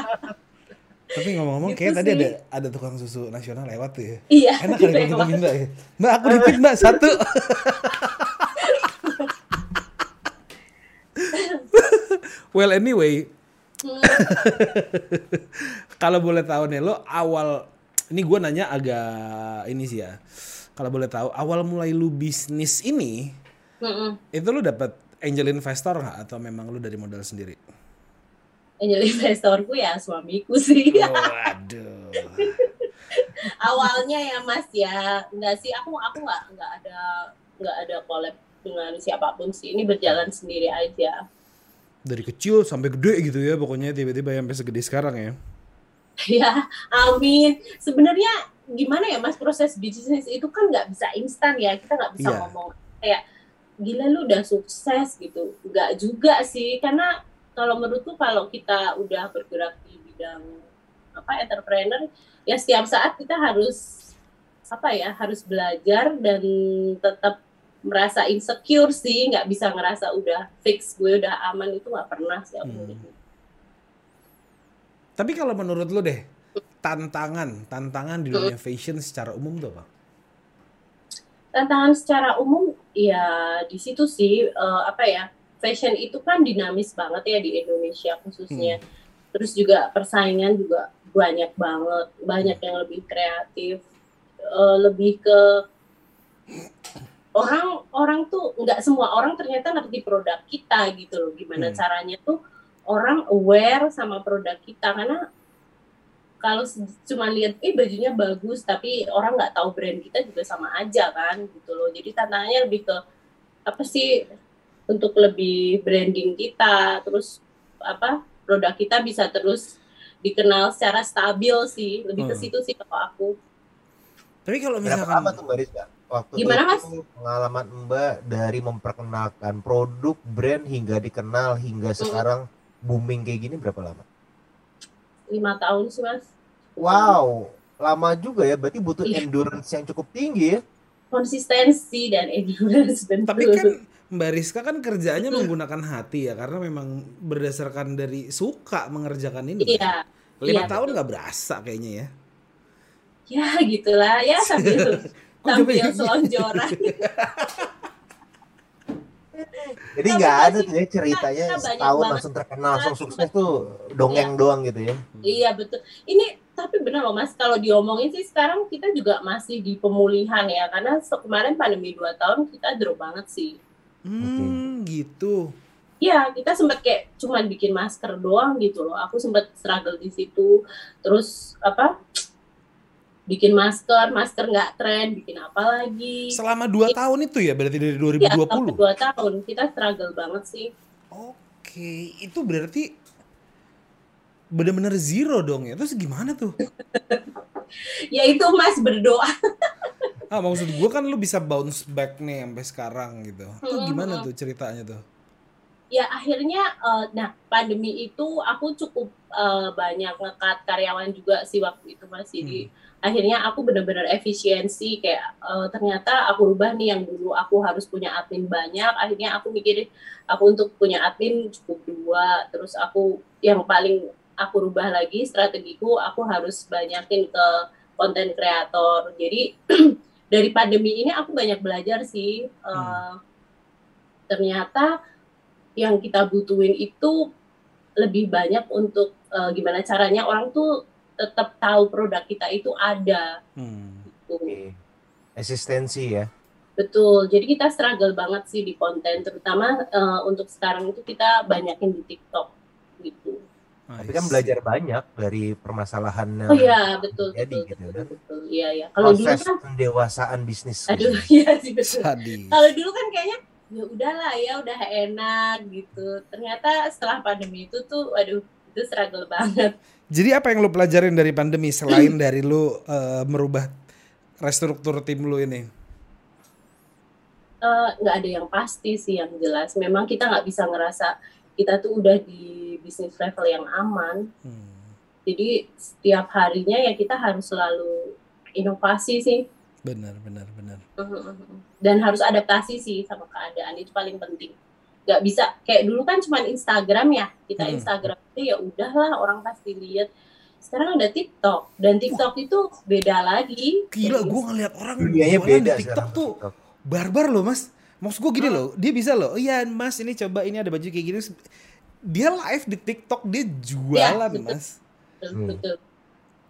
Tapi ngomong-ngomong Gitu kayak tadi ada ada tukang susu nasional lewat tuh ya. iya. Enak kali kalau kita minta ya. Mbak aku nitip mbak satu. well anyway, kalau boleh tahu nih lo awal ini gue nanya agak ini sih ya. Kalau boleh tahu awal mulai lu bisnis ini mm-mm. itu lu dapat angel investor nggak atau memang lu dari modal sendiri? Angel investorku ya suamiku sih. Oh, Waduh. awalnya ya Mas ya enggak sih aku aku nggak nggak ada nggak ada collab dengan siapa pun sih ini berjalan sendiri aja Dari kecil sampai gede gitu ya pokoknya tiba-tiba sampai segede sekarang ya. ya amin sebenarnya gimana ya Mas proses bisnis itu kan nggak bisa instan ya kita nggak bisa Iya. ngomong kayak gila lu udah sukses gitu nggak juga sih karena kalau menurutku kalau kita udah bergerak di bidang apa entrepreneur ya setiap saat kita harus apa ya harus belajar dan tetap merasa insecure sih nggak bisa ngerasa udah fix gue udah aman itu nggak pernah sih aku Hmm. Tapi kalau menurut lu deh, tantangan, tantangan di dunia fashion secara umum tuh apa? tantangan secara umum ya di situ sih eh, apa ya fashion itu kan dinamis banget ya di Indonesia khususnya terus juga persaingan juga banyak banget banyak yang lebih kreatif eh, lebih ke orang orang tuh nggak semua orang ternyata ngerti produk kita gitu loh gimana Hmm. caranya tuh orang aware sama produk kita karena kalau cuma lihat eh bajunya bagus tapi orang nggak tahu brand kita juga sama aja kan gitu loh jadi tantangannya lebih ke apa sih untuk lebih branding kita terus apa produk kita bisa terus dikenal secara stabil sih lebih ke Hmm. situ sih kalau aku Tapi kalau Berapa misalkan lama tuh Mbak Rizka? Waktu Gimana, Mas? pengalaman Mbak dari memperkenalkan produk, brand hingga dikenal hingga Hmm. sekarang booming kayak gini berapa lama? lima tahun sih mas Wow, lama juga ya. Berarti butuh Iya. endurance yang cukup tinggi ya. konsistensi dan endurance betul tapi kan Mbak Rizka kan kerjaannya menggunakan hati ya karena memang berdasarkan dari suka mengerjakan ini. kan? iya Lima iya, tahun nggak berasa kayaknya ya. ya gitulah ya sambil Jawabnya- selonjoran Jadi nggak ada tuh ya ceritanya setahun banget. langsung terkenal, langsung sukses tuh dongeng doang gitu ya. Iya betul. Ini tapi benar loh mas, kalau diomongin sih sekarang kita juga masih di pemulihan ya, karena kemarin pandemi 2 tahun kita drop banget sih. Hmm, gitu. Iya, kita sempat kayak cuman bikin masker doang gitu loh. Aku sempat struggle di situ. Terus apa? Bikin masker, masker nggak tren, bikin apa lagi? Selama dua tahun itu ya berarti dari Iya, sampai 2020. 2 tahun kita struggle banget sih. Oke, itu berarti benar-benar zero dong ya. Terus gimana tuh? Ya itu mas berdoa. Ah, maksud gue kan lu bisa bounce back nih sampai sekarang gitu. Itu Hmm, gimana hmm. tuh ceritanya tuh? Ya akhirnya eh, nah pandemi itu aku cukup eh, banyak ngekat karyawan juga sih waktu itu masih di akhirnya aku benar-benar efisiensi kayak eh, ternyata aku rubah nih yang dulu aku harus punya admin banyak akhirnya aku mikirin aku untuk punya admin cukup dua terus aku yang paling aku rubah lagi strategiku aku harus banyakin ke konten kreator. Jadi dari pandemi ini aku banyak belajar sih Eh, ternyata yang kita butuhin itu lebih banyak untuk eh, gimana caranya orang tuh tetap tahu produk kita itu ada Hmm. gitu. Oke. Eksistensi ya. Betul. Jadi kita struggle banget sih di konten terutama eh, untuk sekarang itu kita banyakin di TikTok gitu. Tapi kan belajar banyak dari permasalahan yang Oh iya, betul jadi betul gitu betul, kan. betul. Iya ya. Kalau dulu Proses kan pendewasaan bisnis. aduh gitu. iya sih betul. Kalau dulu kan kayaknya ya udahlah ya udah enak gitu. Ternyata setelah pandemi itu tuh aduh itu struggle banget. Jadi apa yang lu pelajarin dari pandemi selain dari lu eh, merubah restruktur tim lu ini? Eh, nggak ada yang pasti sih yang jelas. Memang kita nggak bisa ngerasa kita tuh udah di bisnis level yang aman. Hmm. Jadi setiap harinya ya kita harus selalu inovasi sih Benar, benar, benar. dan harus adaptasi sih sama keadaan itu paling penting. Nggak bisa kayak dulu kan cuma Instagram ya kita Hmm. Instagram itu ya udahlah orang pasti lihat. Sekarang ada TikTok dan TikTok itu beda lagi. Gila, gue ngeliat orang Dunianya beda di TikTok sekarang. tuh TikTok. barbar loh mas. Maksud gue gini loh, dia bisa loh. Oh iya mas, ini coba ini ada baju kayak gini. Dia live di TikTok, dia jualan betul. mas. betul, Hmm. betul.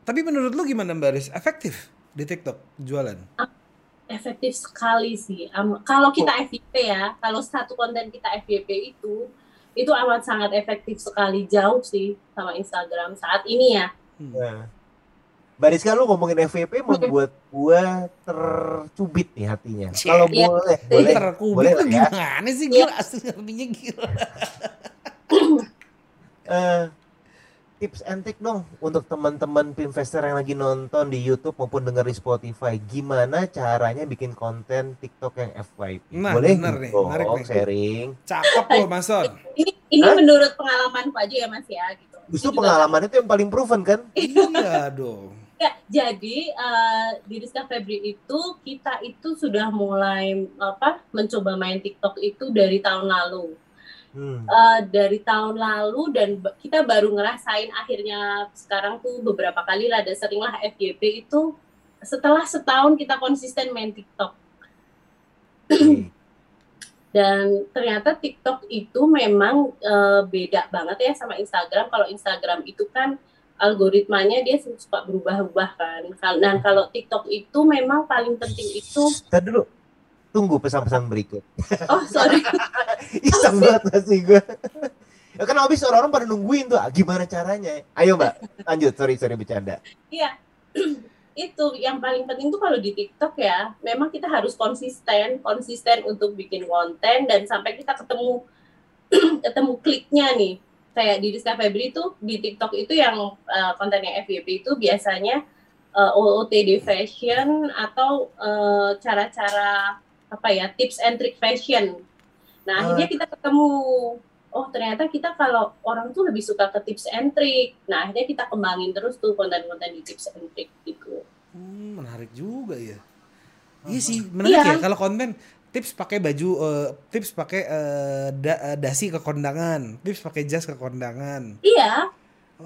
Tapi menurut lu gimana Mbak Riz? Efektif di TikTok jualan? efektif sekali sih. Am- kalau kita FYP ya, kalau satu konten kita FYP itu itu amat sangat efektif sekali jauh sih sama Instagram saat ini ya. Hmm. Nah, Rizka lu ngomongin FVP membuat gua tercubit nih hatinya. Kalau Iya. boleh, boleh, Terkubit boleh lah ya. gimana sih Iya. gila asli artinya gila. Eh, tips and trick dong untuk teman-teman investor yang lagi nonton di YouTube maupun denger di Spotify. Gimana caranya bikin konten TikTok yang FYP? Nah, boleh bener gitu nih, menarik nih. sharing. Cakep loh Mas Son. Ini ini Hah? menurut pengalamanku aja ya Mas ya gitu. Justru pengalaman itu yang paling proven kan? iya dong. Ya, jadi eh, di Rizka Febri itu kita itu sudah mulai apa mencoba main TikTok itu dari tahun lalu. Hmm. Eh, dari tahun lalu dan kita baru ngerasain akhirnya sekarang tuh beberapa kali lah ada seringlah FYP itu setelah setahun kita konsisten main TikTok Oke. dan ternyata TikTok itu memang eh, beda banget ya sama Instagram. Kalau Instagram itu kan algoritmanya dia suka berubah-ubah kan. Dan kalau TikTok itu memang paling penting itu Tadi dulu. Tunggu pesan-pesan berikut. oh sorry Iseng banget masih gue. Ya kan habis orang-orang pada nungguin tuh, ah, gimana caranya? Ayo mbak, lanjut. Sorry, sorry bercanda. Iya, itu yang paling penting tuh kalau di TikTok ya, memang kita harus konsisten, konsisten untuk bikin konten dan sampai kita ketemu ketemu kliknya nih. Kayak di Rizka Febri itu di TikTok itu yang eh, kontennya FYP itu biasanya eh, OOTD fashion atau eh, cara-cara apa ya tips and trick fashion. Nah akhirnya kita ketemu oh ternyata kita kalau orang tuh lebih suka ke tips and trick. Nah akhirnya kita kembangin terus tuh konten-konten di tips and trick gitu. Hmm, menarik juga ya. Iya sih, menarik Iya. ya kalau konten tips pakai baju eh, tips pakai eh, da- eh, dasi ke kondangan, tips pakai jas ke kondangan. Iya,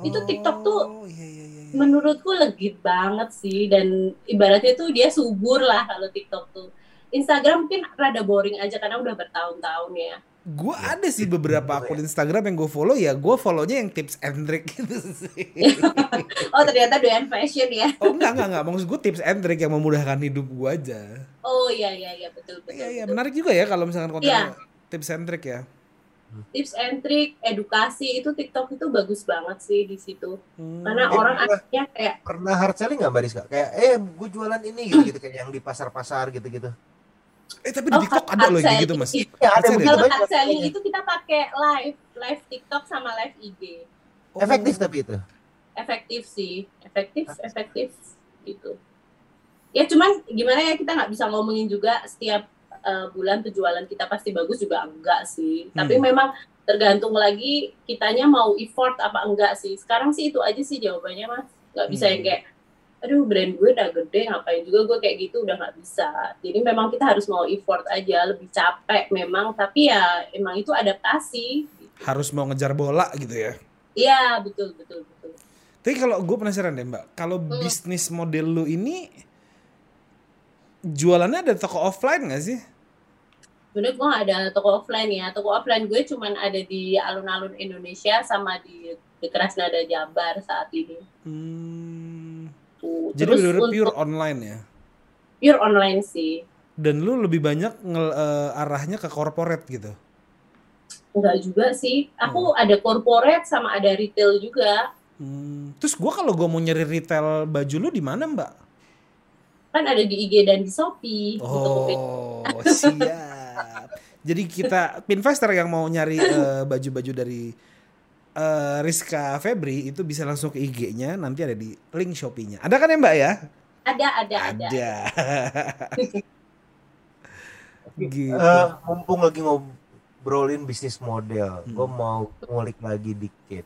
Itu TikTok tuh Oh, iya iya iya. iya. menurutku legit banget sih dan ibaratnya tuh dia subur lah kalau TikTok tuh. Instagram mungkin rada boring aja karena udah bertahun-tahun ya. Gue ada sih beberapa akun Instagram yang gue follow ya, gue follownya yang tips and trick gitu sih. Oh ternyata doyan fashion ya. Oh enggak enggak enggak, maksud gue tips and trick yang memudahkan hidup gue aja. Oh iya iya iya betul betul. Iya iya menarik juga ya kalau misalkan konten Iya. tips and trick ya. Tips and trick, edukasi itu TikTok itu bagus banget sih di situ. Hmm. Karena Eh, orang akhirnya kayak Pernah hard selling nggak mbak Rizka? Kayak, eh gue jualan ini gitu, gitu kayak yang di pasar-pasar gitu-gitu. Eh tapi di Oh, TikTok ada loh kayak gitu mas. Ya ada kalau banyak. hard selling itu kita pakai live, live TikTok sama live IG. Oh. Efektif tapi itu. efektif sih efektif efektif gitu ya cuman gimana ya kita nggak bisa ngomongin juga setiap uh, bulan penjualan kita pasti bagus juga enggak sih tapi Hmm. memang tergantung lagi kitanya mau effort apa enggak sih sekarang sih itu aja sih jawabannya mas nggak bisa Hmm. yang kayak aduh brand gue udah gede ngapain juga gue kayak gitu udah nggak bisa jadi memang kita harus mau effort aja lebih capek memang tapi ya emang itu adaptasi Harus mau ngejar bola gitu ya. iya betul betul betul Tapi kalau gue penasaran deh mbak, kalau Hmm. bisnis model lu ini jualannya ada toko offline gak sih? Sebenarnya gue nggak ada toko offline ya. Toko offline gue cuman ada di alun-alun Indonesia sama di, di Krasnada Jabar saat ini. Hmm, Tuh. jadi Terus bener-bener untuk pure online ya. pure online sih. Dan lu lebih banyak ngel- eh, arahnya ke corporate gitu. Enggak juga sih. Aku Hmm. ada corporate sama ada retail juga. Hmm, terus gue kalau gue mau nyari retail baju lu di mana mbak? Kan ada di IG dan di Shopee. Oh siap. Jadi kita investor yang mau nyari eh, baju-baju dari eh, Rizka Febri itu bisa langsung ke IG-nya nanti ada di link Shopee-nya. Ada kan ya Mbak ya? ada, ada, ada. gitu. Eh, mumpung lagi ngobrolin bisnis model, Hmm. gue mau ngulik lagi dikit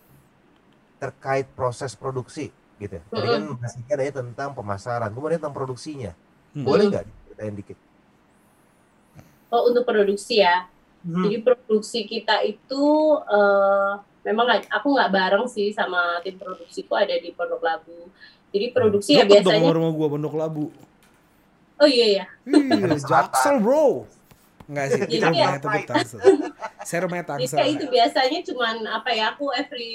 terkait proses produksi gitu. Tadi kan masihnya ada tentang pemasaran, kemudian tentang produksinya. Hmm. Boleh nggak ceritain dikit? Oh, untuk produksi ya. Hmm. Jadi produksi kita itu eh, memang aku nggak bareng sih sama tim produksiku ada di Pondok Labu. Jadi produksi ya Deket dong biasanya. sama rumah gua Pondok Labu. Oh iya ya. Ih, Jaksel bro. Enggak sih, Jadi kita ya- rumahnya tetap Tangsel. Saya rumahnya Jadi Tangsel. kayak itu biasanya cuman apa ya aku every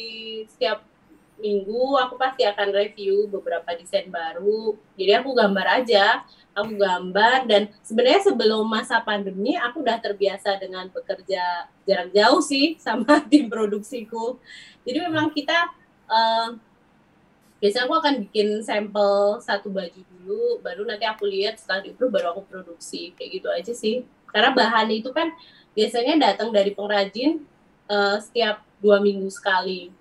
setiap minggu aku pasti akan review beberapa desain baru. Jadi aku gambar aja, aku gambar dan sebenarnya sebelum masa pandemi aku udah terbiasa dengan bekerja jarak jauh sih sama tim produksiku. Jadi memang kita eh, biasanya aku akan bikin sampel satu baju dulu baru nanti aku lihat setelah di baru aku produksi kayak gitu aja sih karena bahan itu kan biasanya datang dari pengrajin uh, setiap dua minggu sekali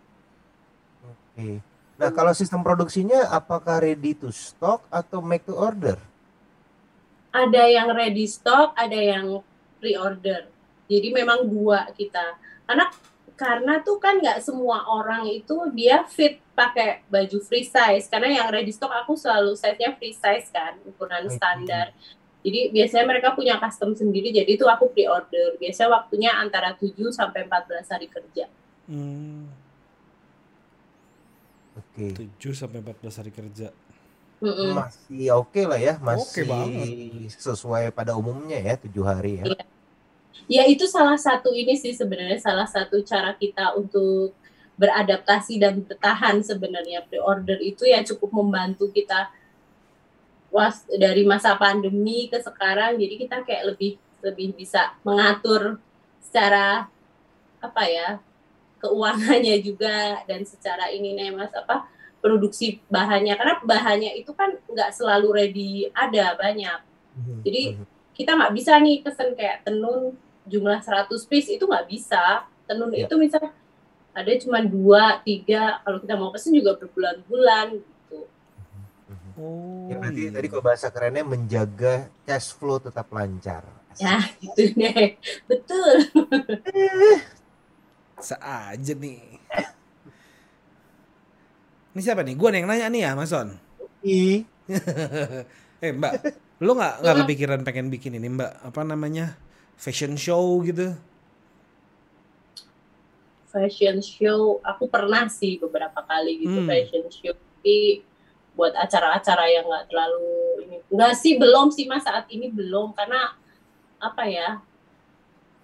oke nah kalau sistem produksinya apakah ready to stock atau make to order? Ada yang ready stock ada yang pre-order. Jadi memang dua kita. Karena karena tuh kan nggak semua orang itu dia fit pakai baju free size. Karena yang ready stock aku selalu size-nya free size kan ukuran standar. Jadi biasanya mereka punya custom sendiri jadi itu aku pre-order. Biasanya waktunya antara 7 sampai 14 hari kerja. Hmm. Oke. Okay. 7 sampai 14 hari kerja. Masih oke okay lah ya masih okay sesuai pada umumnya ya tujuh hari ya. Iya. Ya itu salah satu ini sih sebenarnya salah satu cara kita untuk beradaptasi dan bertahan sebenarnya. Pre-order itu ya cukup membantu kita was dari masa pandemi ke sekarang. Jadi kita kayak lebih lebih bisa mengatur secara apa ya keuangannya juga dan secara ini nih mas apa produksi bahannya. Karena bahannya itu kan nggak selalu ready ada banyak. Mhm, jadi mhm. kita nggak bisa nih pesen kayak tenun jumlah 100 piece itu nggak bisa. Tenun ya. itu misalnya ada cuma dua tiga kalau kita mau pesen juga berbulan-bulan gitu. Oh ya, berarti iya. tadi kalau bahasa kerennya menjaga cash flow tetap lancar. Ya gitu deh. Betul seaja nih ini siapa nih? Gue nih yang nanya nih ya, Mas Son. Ih. eh Mbak, lu nggak nggak kepikiran pengen bikin ini Mbak? Apa namanya? fashion show gitu? Fashion show, aku pernah sih beberapa kali gitu hmm. fashion show. Tapi buat acara-acara yang nggak terlalu ini, nggak sih belum sih mas saat ini belum karena apa ya?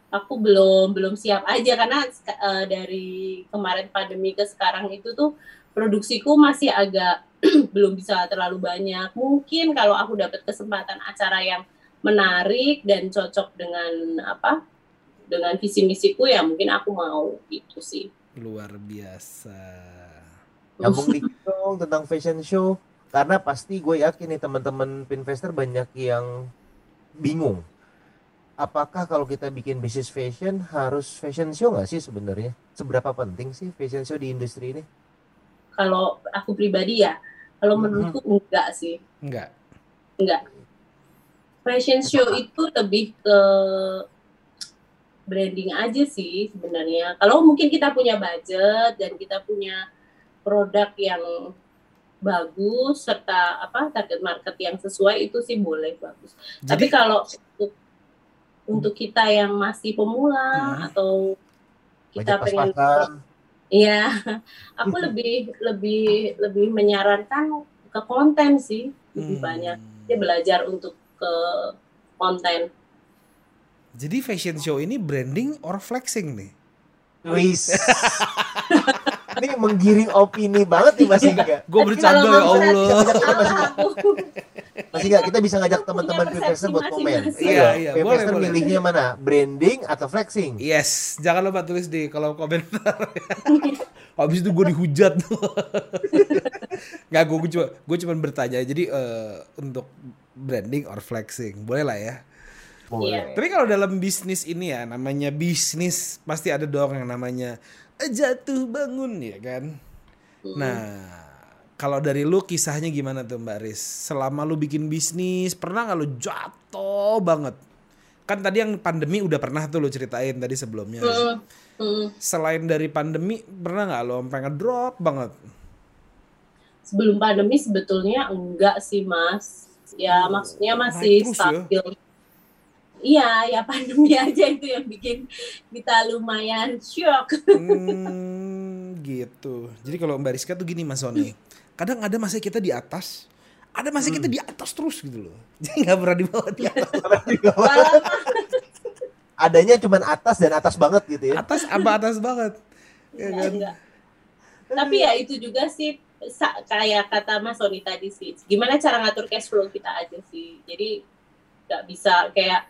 Aku belum belum siap aja. Karena uh, dari kemarin pandemi ke sekarang itu tuh produksiku masih agak belum bisa terlalu banyak. Mungkin kalau aku dapat kesempatan acara yang menarik dan cocok dengan apa dengan visi misiku ya mungkin aku mau itu sih. Luar biasa. Nyambung dikit dong tentang fashion show. Karena pasti gue yakin nih teman-teman pinvestor banyak yang bingung apakah kalau kita bikin bisnis fashion harus fashion show nggak sih sebenarnya seberapa penting sih fashion show di industri ini kalau aku pribadi ya kalau menurutku mm -hmm. enggak sih enggak enggak fashion show itu lebih ke branding aja sih sebenarnya. Kalau mungkin kita punya budget dan kita punya produk yang bagus serta apa target market yang sesuai itu sih boleh bagus. Jadi, Tapi kalau untuk untuk kita yang masih pemula hmm. atau kita pengen Iya, aku lebih lebih lebih menyarankan ke konten sih lebih hmm. banyak. Dia belajar untuk ke konten. Jadi fashion show ini branding or flexing nih? Wis. ini menggiring opini banget nih Mas Inga. Gue bercanda ya Allah. Mas Inga, kita bisa ngajak teman-teman Pinterest buat komen. Iya, iya. Pinterest milihnya mana? Branding atau flexing? Yes, jangan lupa tulis di kolom komentar. Habis itu gue dihujat. Gak, gue cuma gue cuma bertanya. Jadi uh, untuk branding or flexing. Boleh lah ya. Boleh. Yeah. Tapi kalau dalam bisnis ini ya, namanya bisnis pasti ada dong yang namanya jatuh bangun ya kan. Mm. Nah, kalau dari lu kisahnya gimana tuh Mbak Riz? Selama lu bikin bisnis, pernah nggak lu jatuh banget? Kan tadi yang pandemi udah pernah tuh lu ceritain tadi sebelumnya. Mm. Mm. Selain dari pandemi, pernah nggak lo sampai ngedrop banget? Sebelum pandemi sebetulnya enggak sih mas ya maksudnya masih ya? stabil. Ya? Iya, ya pandemi aja itu yang bikin kita lumayan shock. Hmm, gitu. Jadi kalau Mbak Rizka tuh gini Mas Sony, kadang ada masa kita di atas, ada masa hmm. kita di atas terus gitu loh. Jadi nggak pernah di bawah di atas. Adanya cuma atas dan atas banget gitu ya. Atas apa atas banget. Ya kan? Tapi ya itu juga sih kayak kata Mas Sony tadi sih, gimana cara ngatur cash flow kita aja sih. Jadi nggak bisa kayak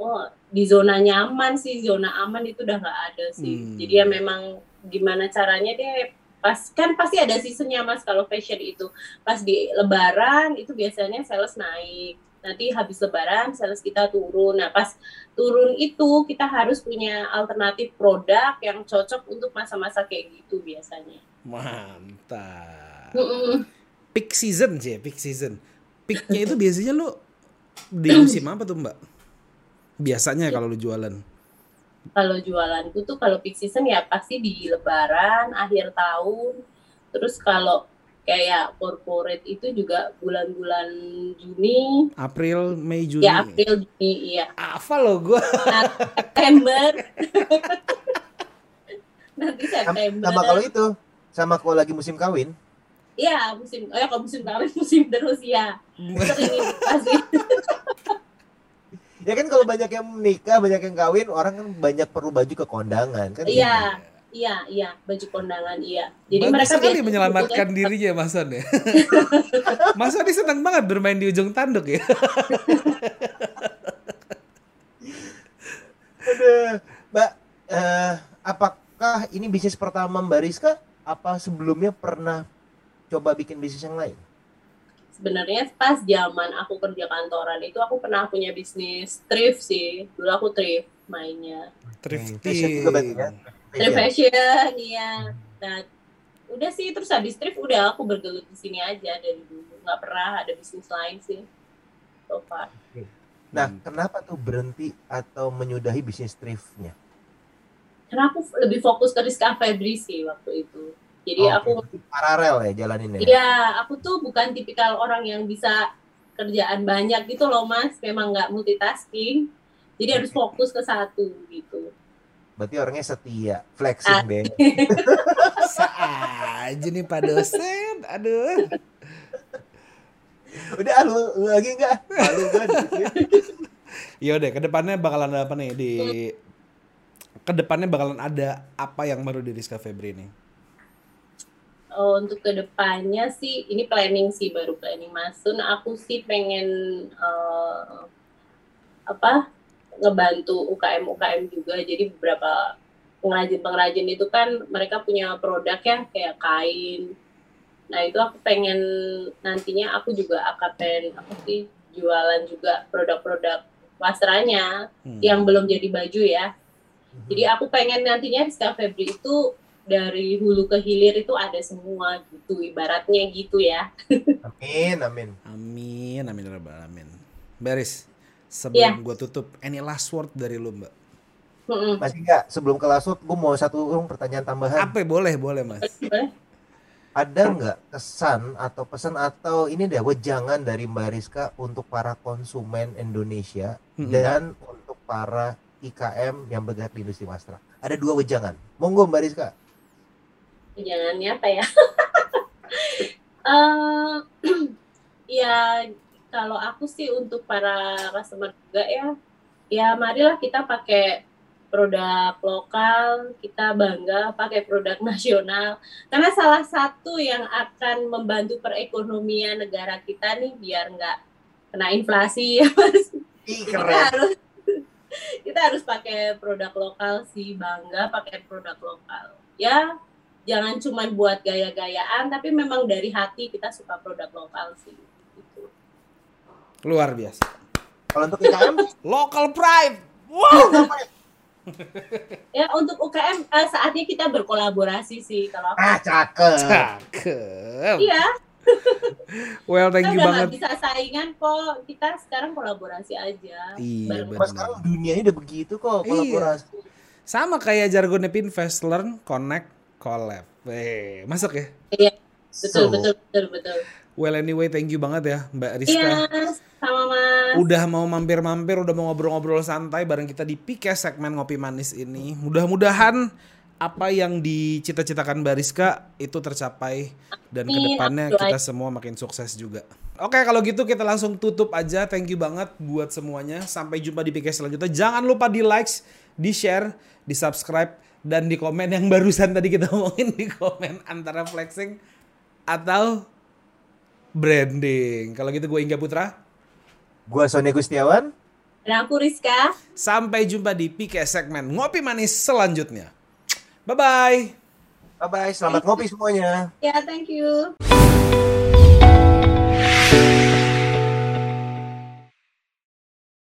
oh di zona nyaman sih, zona aman itu udah nggak ada sih. Hmm. Jadi ya memang gimana caranya deh pas kan pasti ada seasonnya mas kalau fashion itu pas di lebaran itu biasanya sales naik nanti habis lebaran sales kita turun nah pas turun itu kita harus punya alternatif produk yang cocok untuk masa-masa kayak gitu biasanya Mantap. Mm-mm. Peak season sih, peak season. Peaknya itu biasanya lu di musim apa tuh mbak? Biasanya kalau lu jualan. Kalau jualanku tuh kalau peak season ya pasti di lebaran akhir tahun. Terus kalau kayak corporate itu juga bulan-bulan Juni. April, Mei, Juni. ya April Juni iya. Apa lo gue? Nah, September. Nanti September. sama kalau itu, sama kalau lagi musim kawin, Iya musim oh ya kalau musim kawin musim terus ya sering ini pasti ya kan kalau banyak yang menikah, banyak yang kawin, orang kan banyak perlu baju ke kondangan kan. iya iya iya baju kondangan iya jadi Bagus mereka sekali menyelamatkan butuhnya- dirinya Mas Son ya. Mas ini senang banget bermain di ujung tanduk ya. Aduh, Mbak, eh, apakah ini bisnis pertama Mbak Rizka? Apa sebelumnya pernah coba bikin bisnis yang lain? Sebenarnya pas zaman aku kerja kantoran itu aku pernah punya bisnis thrift sih dulu aku thrift mainnya Fashion Thrifting. juga berarti ya? thrift Iya. fashion iya nah udah sih terus habis thrift udah aku bergelut di sini aja dari dulu nggak pernah ada bisnis lain sih so far Nah, Hmm. kenapa tuh berhenti atau menyudahi bisnis thriftnya? karena aku lebih fokus ke Rizka Febri sih waktu itu jadi aku berarti paralel ya jalaninnya. Iya, aku tuh bukan tipikal orang yang bisa kerjaan banyak gitu loh mas, memang nggak multitasking, jadi harus fokus ke satu gitu. Berarti orangnya setia, flexing Ah. deh. Aja nih Pak dosen. Aduh. Udah ah, lu, lu lagi enggak? Malu enggak digituin? Yaudah, ke depannya bakalan ada apa nih di ke depannya bakalan ada apa yang baru di Rizka Febri ini? Oh, untuk ke depannya sih, ini planning sih baru planning Masun. Aku sih pengen eh, apa ngebantu UKM UKM juga. Jadi beberapa pengrajin-pengrajin itu kan mereka punya produk ya kayak kain. Nah itu aku pengen nantinya aku juga akan pengen apa sih jualan juga produk-produk wastranya Hmm. yang belum jadi baju ya. Jadi aku pengen nantinya Rizka Febri itu dari hulu ke hilir itu ada semua gitu ibaratnya gitu ya. Amin, amin. Amin, amin ya rabbal alamin. Beris. Sebelum Iya. gua tutup, any last word dari lu, Mbak? Mm-mm. Masih enggak? Sebelum ke last word, gue mau satu dong pertanyaan tambahan. Apa boleh, boleh, Mas. Boleh? Ada nggak kesan atau pesan atau ini deh wejangan dari Mbak Rizka untuk para konsumen Indonesia Mm-mm. dan untuk para IKM yang bergerak di industri wastra? Ada dua wejangan. Monggo Mbak Rizka. Jangannya apa ya? Eh, ya kalau aku sih untuk para customer juga ya, ya marilah kita pakai produk lokal, kita bangga pakai produk nasional. Karena salah satu yang akan membantu perekonomian negara kita nih biar nggak kena inflasi ya Mas. Kita harus kita harus pakai produk lokal sih bangga pakai produk lokal ya jangan cuma buat gaya-gayaan tapi memang dari hati kita suka produk lokal sih gitu. Luar biasa. Kalau untuk IKM, Local pride. Wow. ya untuk UKM eh, saatnya kita berkolaborasi sih kalau aku ah cakep. Cakep. iya Well, thank kita you banget. bisa saingan kok kita sekarang kolaborasi aja Iya, Bareng- sekarang dunianya udah begitu kok Iya. kolaborasi. Sama kayak jargonnya Pinvest, learn, connect, collab. Eh, masuk ya? betul So, betul betul betul Well anyway, thank you banget ya Mbak Rizka. iya sama mas Udah mau mampir-mampir, udah mau ngobrol-ngobrol santai bareng kita di Pike segmen Ngopi Manis ini. Mudah-mudahan apa yang dicita-citakan Mbak Rizka itu tercapai dan Amin, ke depannya kita semua makin sukses juga. Oke kalau gitu kita langsung tutup aja. Thank you banget buat semuanya. Sampai jumpa di Pike selanjutnya. Jangan lupa di likes, di share, di subscribe dan di komen yang barusan tadi kita omongin di komen antara flexing atau branding. Kalau gitu gue Ingga Putra. Gua Sony Gustiawan. dan aku Rizka Sampai jumpa di PK segmen Ngopi Manis selanjutnya. Bye-bye. Bye bye, selamat ngopi semuanya. Ya, thank you.